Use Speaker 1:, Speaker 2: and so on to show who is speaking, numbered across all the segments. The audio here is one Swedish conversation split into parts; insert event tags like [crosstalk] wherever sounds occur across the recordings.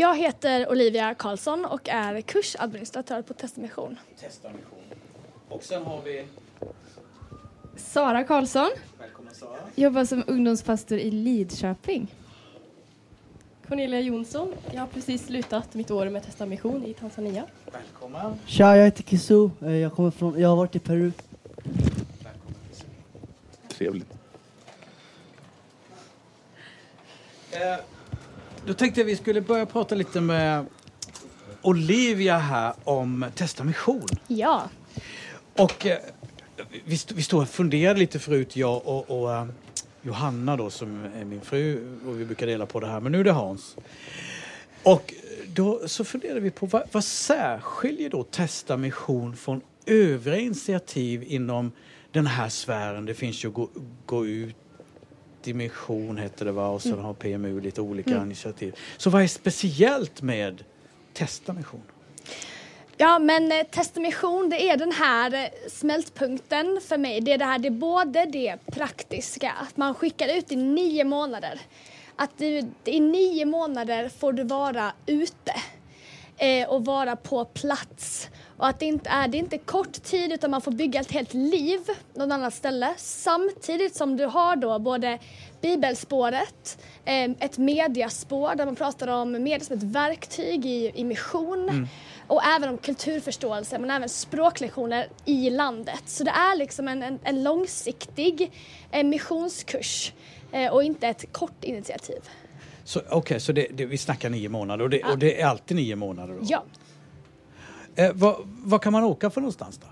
Speaker 1: Jag heter Olivia Karlsson och är kursadministratör på Testamission.
Speaker 2: Testamission. Och sen har vi...
Speaker 3: Sara Karlsson.
Speaker 2: Välkommen Sara.
Speaker 3: Jobbar som ungdomspastor i Lidköping. Cornelia Jonsson. Jag har precis slutat mitt år med Testamission i Tanzania.
Speaker 2: Välkommen.
Speaker 4: Tja, jag heter Kisu. Eh, Jag, kommer från, jag har varit i Peru.
Speaker 5: Trevligt.
Speaker 2: Eh, då tänkte jag vi skulle börja prata lite med Olivia här om testamission.
Speaker 1: Ja,
Speaker 2: Och eh, vi, st- vi stod och funderade lite förut, jag och, och eh, Johanna då som är min fru och vi brukar dela på det här, men nu är det Hans. Och då så funderade vi på vad, vad särskiljer då testamission från övriga initiativ inom den här sfären? Det finns ju gå, gå ut i mission heter det va och sen har PMU lite olika initiativ. Så vad är speciellt med testamission?
Speaker 1: Ja, men eh, det är den här eh, smältpunkten för mig. Det är det här, det är både det praktiska, att man skickar ut i nio månader. Att du, i nio månader får du vara ute eh, och vara på plats. Och att det inte är, det är inte kort tid utan man får bygga ett helt liv någon annat ställe. Samtidigt som du har då både bibelspåret, eh, ett mediaspår där man pratar om media som ett verktyg i, i mission. Och även om kulturförståelse men även språklektioner i landet. Så det är liksom en, en, en långsiktig eh, missionskurs eh, och inte ett kort initiativ.
Speaker 2: Så, Okej, så det, det, vi snackar nio månader och det, och det är alltid nio månader? Då.
Speaker 1: Ja.
Speaker 2: Eh, vad, vad kan man åka för någonstans då?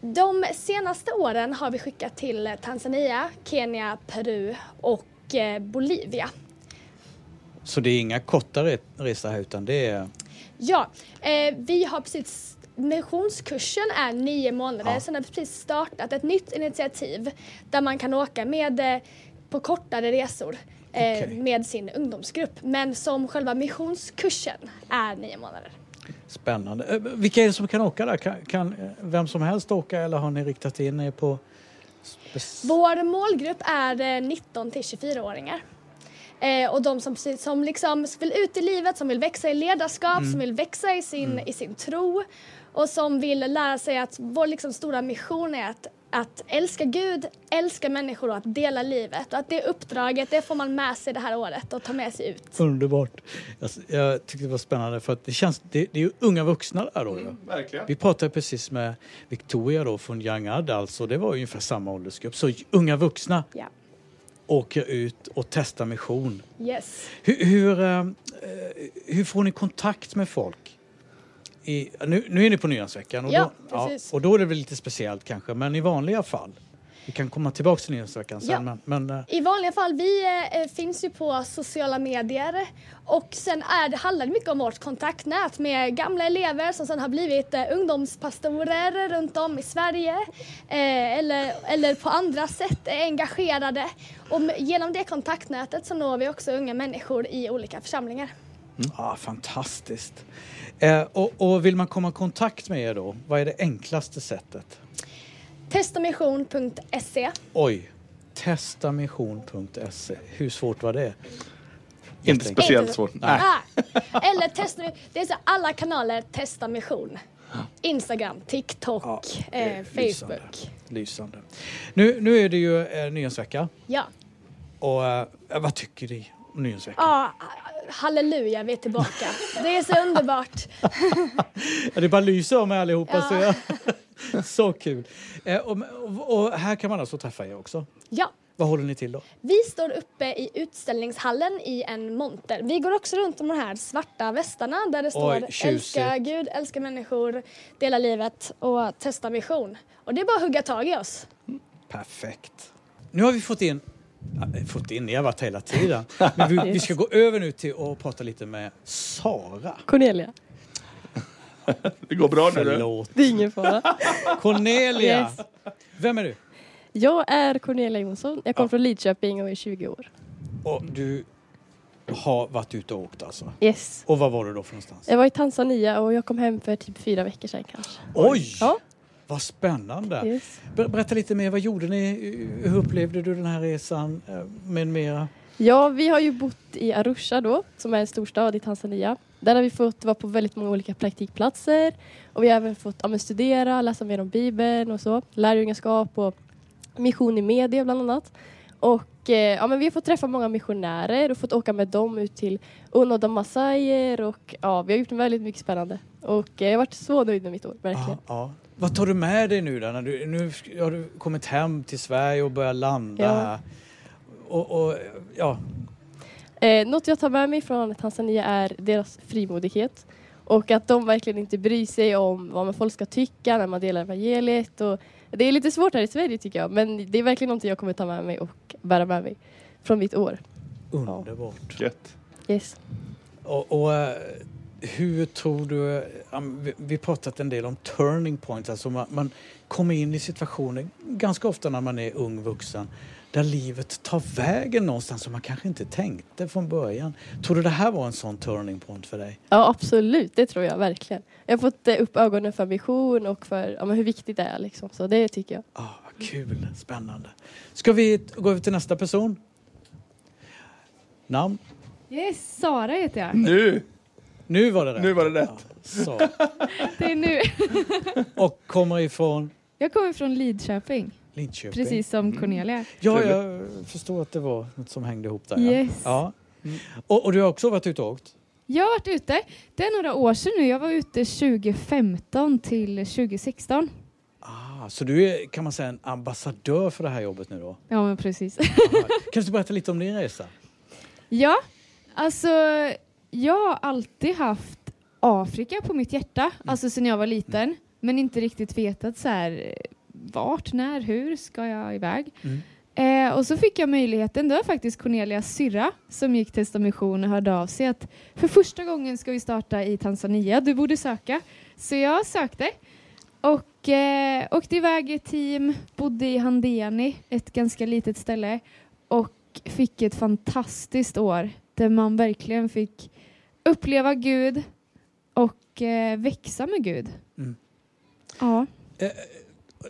Speaker 1: De senaste åren har vi skickat till Tanzania, Kenya, Peru och eh, Bolivia.
Speaker 2: Så det är inga kortare resor här utan det är...
Speaker 1: Ja, eh, vi har precis Missionskursen är nio månader,
Speaker 2: Ja.
Speaker 1: sen har vi precis startat ett nytt initiativ där man kan åka med, eh, på kortare resor eh,
Speaker 2: Okej.
Speaker 1: med sin ungdomsgrupp. Men som själva missionskursen är nio månader.
Speaker 2: Spännande. Eh, Vilka är det som kan åka där? Kan, kan eh, vem som helst åka eller har ni riktat in er på...
Speaker 1: Vår målgrupp är eh, 19 till 24-åringar. Eh, och de som, precis- som liksom vill ut i livet, som vill växa i ledarskap, som vill växa i sin, i sin tro och som vill lära sig att vår liksom stora mission är att, att älska Gud, älska människor och att dela livet. Och att det uppdraget, det får man med sig det här året och ta med sig ut.
Speaker 2: Underbart. Jag, jag tyckte det var spännande för att det känns... Det, det är ju unga vuxna där då. ju.
Speaker 5: Verkligen.
Speaker 2: Vi pratade precis med Victoria då från Young Adults och det var ungefär samma åldersgrupp. Så unga vuxna
Speaker 1: Ja.
Speaker 2: åker ut och testar mission.
Speaker 1: Yes.
Speaker 2: Hur, hur, eh, eh, hur får ni kontakt med folk? I, nu, nu är ni på Nylandsveckan och,
Speaker 1: Ja,
Speaker 2: då,
Speaker 1: precis.
Speaker 2: och då är det väl lite speciellt kanske, men i vanliga fall? Vi kan komma tillbaka till Nylandsveckan sen,
Speaker 1: Ja.
Speaker 2: men, men eh,
Speaker 1: I vanliga fall, vi eh, finns ju på sociala medier och sen är det, handlar det mycket om vårt kontaktnät med gamla elever som sen har blivit eh, ungdomspastorer runt om i Sverige eh, eller, eller på andra sätt är engagerade. Och genom det kontaktnätet så når vi också unga människor i olika församlingar.
Speaker 2: Ah, fantastiskt. Eh, och, och vill man komma i kontakt med er då, vad är det enklaste sättet?
Speaker 1: Testamission.se
Speaker 2: Oj, testamission.se. Hur svårt var det?
Speaker 5: Inte speciellt svårt. Nej.
Speaker 1: Ah, [laughs] eller testa, det är så alla kanaler Testa Mission. Instagram, TikTok,
Speaker 2: Ja,
Speaker 1: eh,
Speaker 2: lysande.
Speaker 1: Facebook.
Speaker 2: Lysande. Nu, nu är det ju eh, Nyhetsvecka.
Speaker 1: Ja.
Speaker 2: Och eh, vad tycker ni om Nyhetsveckan?
Speaker 1: Ja, halleluja, vi är tillbaka. Det är så underbart. [laughs]
Speaker 2: Ja, det bara lyser om er allihopa. Så,
Speaker 1: Ja.
Speaker 2: jag, [laughs] så kul. Eh, och, och, och här kan man alltså träffa er också.
Speaker 1: Ja,
Speaker 2: Vad håller ni till då?
Speaker 1: vi står uppe i utställningshallen i en monter. Vi går också runt om de här svarta västarna där det står
Speaker 2: tjusigt.
Speaker 1: älska Gud, älska människor, dela livet och testa mission. Och det är bara att hugga tag i oss.
Speaker 2: Perfekt. Nu har vi fått in fått in, ni har varit hela tiden. [laughs] Men vi, vi ska gå över nu till att prata lite med Sara.
Speaker 3: Cornelia. [laughs]
Speaker 5: Det går bra nu.
Speaker 2: Förlåt.
Speaker 3: Det är ingen fara.
Speaker 2: Cornelia.
Speaker 3: Yes.
Speaker 2: Vem är du?
Speaker 3: Jag är Cornelia Jonsson. Jag kommer från Lidköping och är 20 år.
Speaker 2: Och du har varit ute och åkt alltså?
Speaker 3: Yes.
Speaker 2: Och var var du då för någonstans?
Speaker 3: Jag var i Tanzania och jag kom hem för typ fyra veckor sedan kanske.
Speaker 2: Oj!
Speaker 3: Ja.
Speaker 2: Vad spännande!
Speaker 3: Yes.
Speaker 2: Ber- Berätta lite mer, vad gjorde ni? Hur upplevde du den här resan? eh, Med mera?
Speaker 3: Ja, vi har ju bott i Arusha då, som är en storstad i Tanzania. Där har vi fått vara på väldigt många olika praktikplatser och vi har även fått ja, studera, läsa mer om Bibeln och så, lärjungaskap och mission i media bland annat. Och eh, ja, men vi har fått träffa många missionärer och fått åka med dem ut till unådda massajer och ja, vi har gjort väldigt mycket spännande. Och eh, jag har varit så nöjd med mitt år, verkligen.
Speaker 2: Ja, ja. Vad tar du med dig nu då? När du, nu har du kommit hem till Sverige och börjat landa
Speaker 3: Ja.
Speaker 2: här. Och, och, ja,
Speaker 3: Eh, något jag tar med mig från Tanzania är deras frimodighet och att de verkligen inte bryr sig om vad man folk ska tycka när man delar evangeliet. Och det är lite svårt här i Sverige tycker jag men det är verkligen något jag kommer ta med mig och bära med mig från mitt år.
Speaker 2: underbart.
Speaker 5: Gött.
Speaker 3: Yes.
Speaker 2: Och, och eh, hur tror du, vi- har pratat en del om turning points, alltså man, man kommer in i situationer ganska ofta när man är ung vuxen där livet tar vägen någonstans som man kanske inte tänkte från början. Tror du det här var en sån turning point för dig?
Speaker 3: Ja absolut, det tror jag verkligen. Jag har fått eh, upp ögonen för mission och för ja, men hur viktigt det är liksom. Så det tycker jag.
Speaker 2: Ah, vad kul, spännande. Ska vi gå över till nästa person? Namn?
Speaker 6: Yes, Sara heter jag.
Speaker 5: Nu!
Speaker 2: Nu var det rätt.
Speaker 5: Nu var det rätt.
Speaker 2: Ja, så. [laughs]
Speaker 6: Det är nu. [laughs]
Speaker 2: Och kommer ifrån
Speaker 6: Jag kommer från Lidköping,
Speaker 2: Linköping.
Speaker 6: precis som Cornelia.
Speaker 2: Ja, jag förstår att det var något som hängde ihop där. ja.
Speaker 6: Yes.
Speaker 2: Ja. Och, och du har också varit ute och åkt?
Speaker 6: Jag har varit ute. Det är några år sedan nu. Jag var ute 2015 till 2016.
Speaker 2: Ah, så du är, kan man säga, en ambassadör för det här jobbet nu då?
Speaker 6: Ja, men precis.
Speaker 2: Aha. Kan du berätta lite om din resa? [laughs]
Speaker 6: Ja, alltså jag har alltid haft Afrika på mitt hjärta, alltså sedan jag var liten. Men inte riktigt vetat så här vart, när, hur ska jag iväg?
Speaker 2: Mm.
Speaker 6: Eh, och så fick jag möjligheten, det var faktiskt Cornelias syrra som gick till Mission och hörde av sig att för första gången ska vi starta i Tanzania, du borde söka. Så jag sökte och eh, åkte iväg i ett team, bodde i Handeni, ett ganska litet ställe och fick ett fantastiskt år där man verkligen fick uppleva Gud och eh, växa med Gud.
Speaker 2: Mm.
Speaker 6: Ja.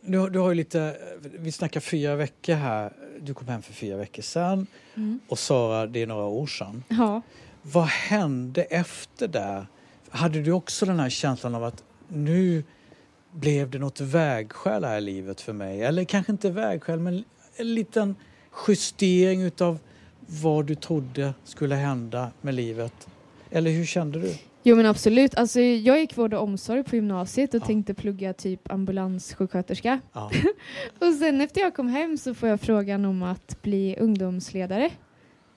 Speaker 2: Du, du har lite, vi snackar fyra veckor här. Du kom hem för fyra veckor sedan
Speaker 6: Mm.
Speaker 2: och Sara, det är några år sedan.
Speaker 6: ja.
Speaker 2: Vad hände efter där? Hade du också den här känslan av att nu blev det något vägskäl här i livet för mig? Eller kanske inte vägskäl, men en liten justering utav vad du trodde skulle hända med livet. Eller hur kände du?
Speaker 6: Jo men absolut. Alltså, jag gick vård och omsorg på gymnasiet och
Speaker 2: Ja.
Speaker 6: tänkte plugga typ ambulanssjuksköterska.
Speaker 2: Ja. [laughs]
Speaker 6: Och sen efter jag kom hem så får jag frågan om att bli ungdomsledare.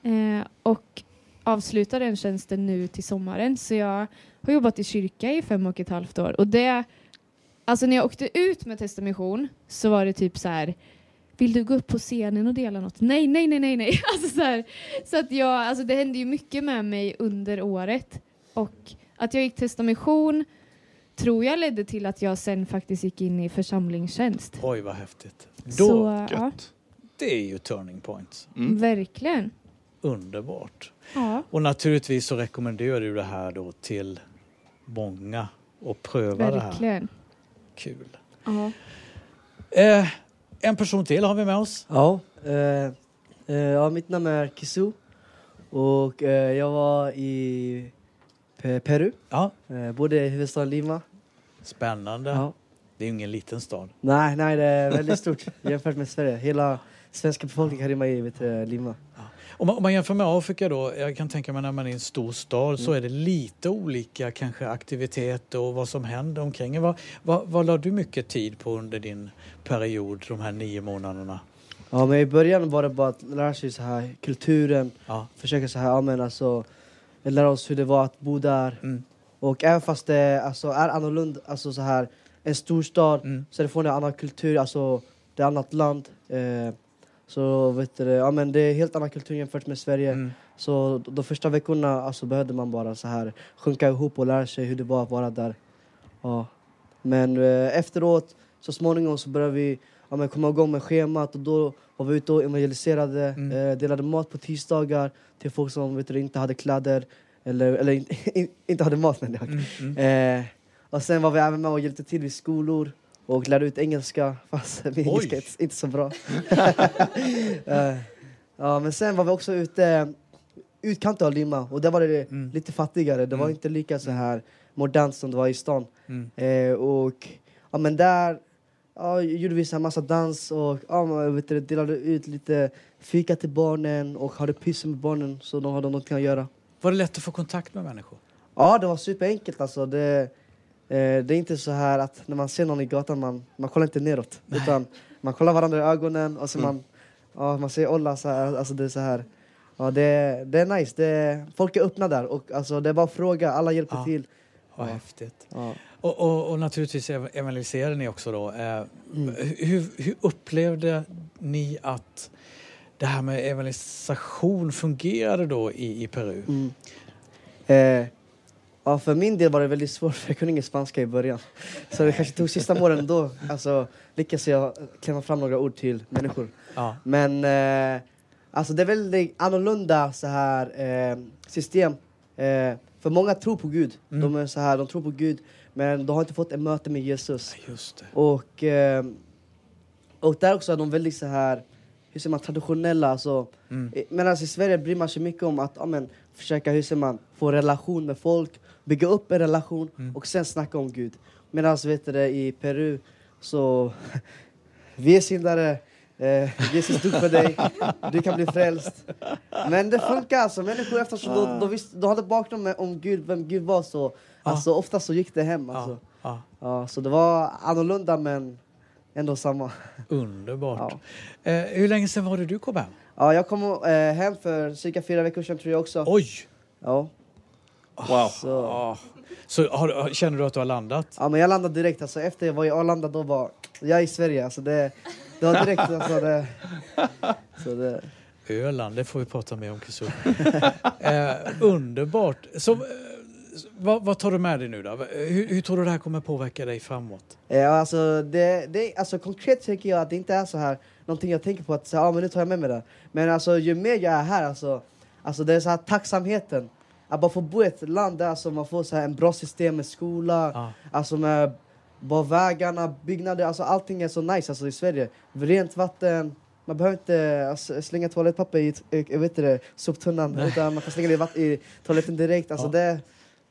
Speaker 6: Eh, och avsluta den tjänsten nu till sommaren. Så jag har jobbat i kyrka i fem och ett halvt år. Och det, alltså när jag åkte ut med testamission så var det typ så här vill du gå upp på scenen och dela något? Nej, nej, nej, nej, nej. [laughs] Alltså så, här, så att jag, alltså det hände ju mycket med mig under året. Och att jag gick testamission tror jag ledde till att jag sen faktiskt gick in i församlingstjänst.
Speaker 2: Oj, vad häftigt. Då,
Speaker 6: Så, ja,
Speaker 2: det är ju turning points.
Speaker 5: Mm.
Speaker 6: verkligen.
Speaker 2: Underbart.
Speaker 6: Ja,
Speaker 2: Och naturligtvis så rekommenderar du det här då till många och pröva det här.
Speaker 6: verkligen.
Speaker 2: Kul.
Speaker 6: Ja.
Speaker 2: Eh, en person till har vi med oss.
Speaker 4: Ja, eh, eh, ja, mitt namn är Kisu och eh, jag var i Pe- Peru,
Speaker 2: Ja,
Speaker 4: eh, bodde i huvudstaden Lima.
Speaker 2: spännande.
Speaker 4: Ja.
Speaker 2: Det är ju ingen liten stad.
Speaker 4: Nej, nej, det är väldigt stort [laughs] jämfört med Sverige. Hela svenska befolkningen här i vet, du, Lima.
Speaker 2: Om man, om man jämför med Afrika då, jag kan tänka mig när man är i en stor stad
Speaker 4: Mm.
Speaker 2: så är det lite olika kanske aktiviteter och vad som händer omkring. Vad, vad, vad la du mycket tid på under din period, de här nio månaderna?
Speaker 4: Ja, men i början var det bara att lära sig så här kulturen,
Speaker 2: Ja.
Speaker 4: försöka så här, ja, men alltså, lära oss hur det var att bo där.
Speaker 2: Mm.
Speaker 4: Och även fast det alltså, är annorlunda, alltså så här, en storstad,
Speaker 2: Mm.
Speaker 4: så det från en annan kultur, alltså det är ett annat land. Eh, så vet du, ja, men det är helt annan kultur jämfört med Sverige.
Speaker 2: Mm.
Speaker 4: Så de, första veckorna alltså, behövde man bara så här sjunka ihop och lära sig hur det var att vara där. Ja. Men eh, efteråt, så småningom så började vi ja, men komma igång med schemat och då var vi ute och evangeliserade,
Speaker 2: Mm.
Speaker 4: eh, delade mat på tisdagar till folk som vet du, inte hade kläder eller, eller in, [laughs] in, inte hade mat menar jag.
Speaker 2: Mm. Mm.
Speaker 4: Eh, och sen var vi även med och hjälpte till vid skolor och lärde ut engelska [laughs] fast min engelska är inte- så bra. [laughs] eh, Ja, men sen var vi också ute utkanten av Lima och där var det
Speaker 2: Mm.
Speaker 4: lite fattigare. Det var
Speaker 2: Mm.
Speaker 4: inte lika så här modernt som det var i stan.
Speaker 2: Mm.
Speaker 4: Eh, och ja, men där ja, gjorde vi så här massa dans och ja, man, vet du, delade ut lite fika till barnen och hade pyssel med barnen så de hade någonting att göra.
Speaker 2: Var det lätt att få kontakt med människor?
Speaker 4: Ja, det var superenkelt alltså. Det, det är inte så här att när man ser någon i gatan, man, man kollar inte neråt. Utan man kollar varandra i ögonen och så
Speaker 5: Mm.
Speaker 4: man, ja, man säger olla så här. Alltså det är så här. Ja, det, det är nice. Det, folk är öppna där och alltså, det är bara att fråga, alla hjälper
Speaker 2: Ja.
Speaker 4: till.
Speaker 2: Vad
Speaker 4: Ja.
Speaker 2: häftigt.
Speaker 4: Ja.
Speaker 2: Och, och, och naturligtvis ev- evangeliserade ni också då. Eh,
Speaker 4: Mm.
Speaker 2: hur, hur upplevde ni att det här med evangelisation fungerade då i, i Peru?
Speaker 4: Mm. Eh, ja, för min del var det väldigt svårt [laughs] för jag kunde ingen spanska i början. Så det kanske tog sista månaden då alltså, lyckades jag klämma fram några ord till människor.
Speaker 2: Ja.
Speaker 4: Men eh, alltså det är väldigt annorlunda så här eh, system. Eh, för många tror på Gud.
Speaker 2: Mm.
Speaker 4: De är så här, de tror på Gud men de har inte fått ett möte med Jesus.
Speaker 2: Det.
Speaker 4: Och, eh, och där också är de väldigt så här, hur säger man, traditionella. Alltså,
Speaker 2: Mm.
Speaker 4: Medan i Sverige bryr man sig mycket om att ja, men, försöka hur säger man, få relation med folk, bygga upp en relation
Speaker 2: Mm.
Speaker 4: och sen snacka om Gud. Medan vet du, det, i Peru så [laughs] vi är syndare, eh, Jesus dog för dig, du kan bli frälst. Men det funkar alltså, människor eftersom de, de, visste, de hade bakgrund med om Gud, vem Gud var så alltså, ofta så gick det hem. Alltså.
Speaker 2: Ja, ja.
Speaker 4: Ja, så det var annorlunda men ändå samma.
Speaker 2: Underbart.
Speaker 4: Ja.
Speaker 2: Eh, hur länge sedan var det du kom hem?
Speaker 4: Ja, jag kom eh, hem för cirka fyra veckor sedan tror jag också.
Speaker 2: Oj!
Speaker 4: Ja,
Speaker 5: Wow.
Speaker 4: så,
Speaker 2: Ja. Så har, känner du att du har landat?
Speaker 4: ja, men jag landade direkt. Alltså, efter jag var i Arlanda då var jag i Sverige. Alltså, det, det var direkt. Alltså, det, [laughs] så det,
Speaker 2: Öland, det får vi prata mer om Kisu. [laughs] eh, underbart. Så, eh, vad, vad tar du med dig nu då? Hur, hur tror du det här kommer påverka dig framåt?
Speaker 4: eh, alltså, det, det, alltså, konkret tänker jag att det inte är så här någonting jag tänker på att så, här, ah, men nu tar jag med mig det. Men alltså, ju mer jag är här, alltså, alltså, det är så här tacksamheten. Att bara få bo i ett land där alltså, man får så här, en bra system med skola,
Speaker 2: Ja.
Speaker 4: Alltså med bara vägarna, byggnader, alltså allting är så nice alltså i Sverige. Rent vatten, man behöver inte alltså, slänga toalettpapper i jag vet det, soptunnan utan man kan slänga det i, i toaletten direkt. Alltså
Speaker 2: Ja.
Speaker 4: det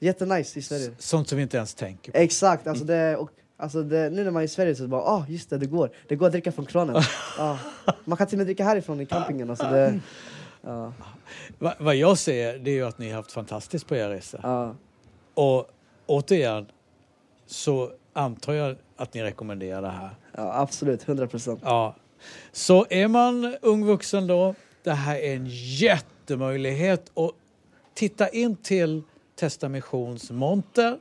Speaker 4: jättenice i Sverige.
Speaker 2: Sånt som vi inte ens tänker på.
Speaker 4: Exakt, alltså det, och, alltså det, nu när man är i Sverige så bara, ah just det, det går. Det går att dricka från kranen. [laughs] ah. Man kan till och med dricka härifrån i campingen. Alltså det,
Speaker 2: Va, vad jag ser det är ju att ni har haft fantastiskt på er resa. Och återigen så antar jag att ni rekommenderar det här.
Speaker 4: ja, absolut, 100 procent.
Speaker 2: Ja. Så är man ung vuxen då, det här är en jättemöjlighet. Och titta in till Testa Missions monter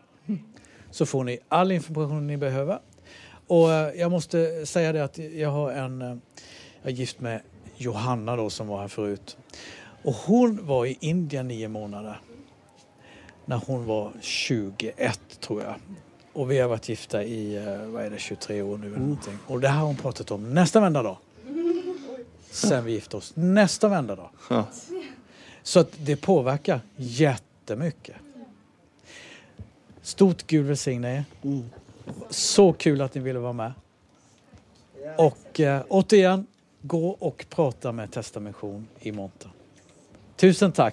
Speaker 2: så får ni all information ni behöver. Och eh, jag måste säga det att jag har en, eh, jag är gift med Johanna då som var här förut. Och hon var i Indien nio månader. När hon var 21 tror jag. Och vi har varit gifta i, eh, vad är det, 23 år nu eller någonting. Och det här har hon pratat om nästa vända dag. Sen vi gifte oss. Nästa vända.
Speaker 5: Ja.
Speaker 2: Så att det påverkar jättemycket. Stort Gud välsigne er.
Speaker 4: Mm.
Speaker 2: Så kul att ni ville vara med. Och eh, återigen, gå och prata med Testamention i monter. Tusen tack!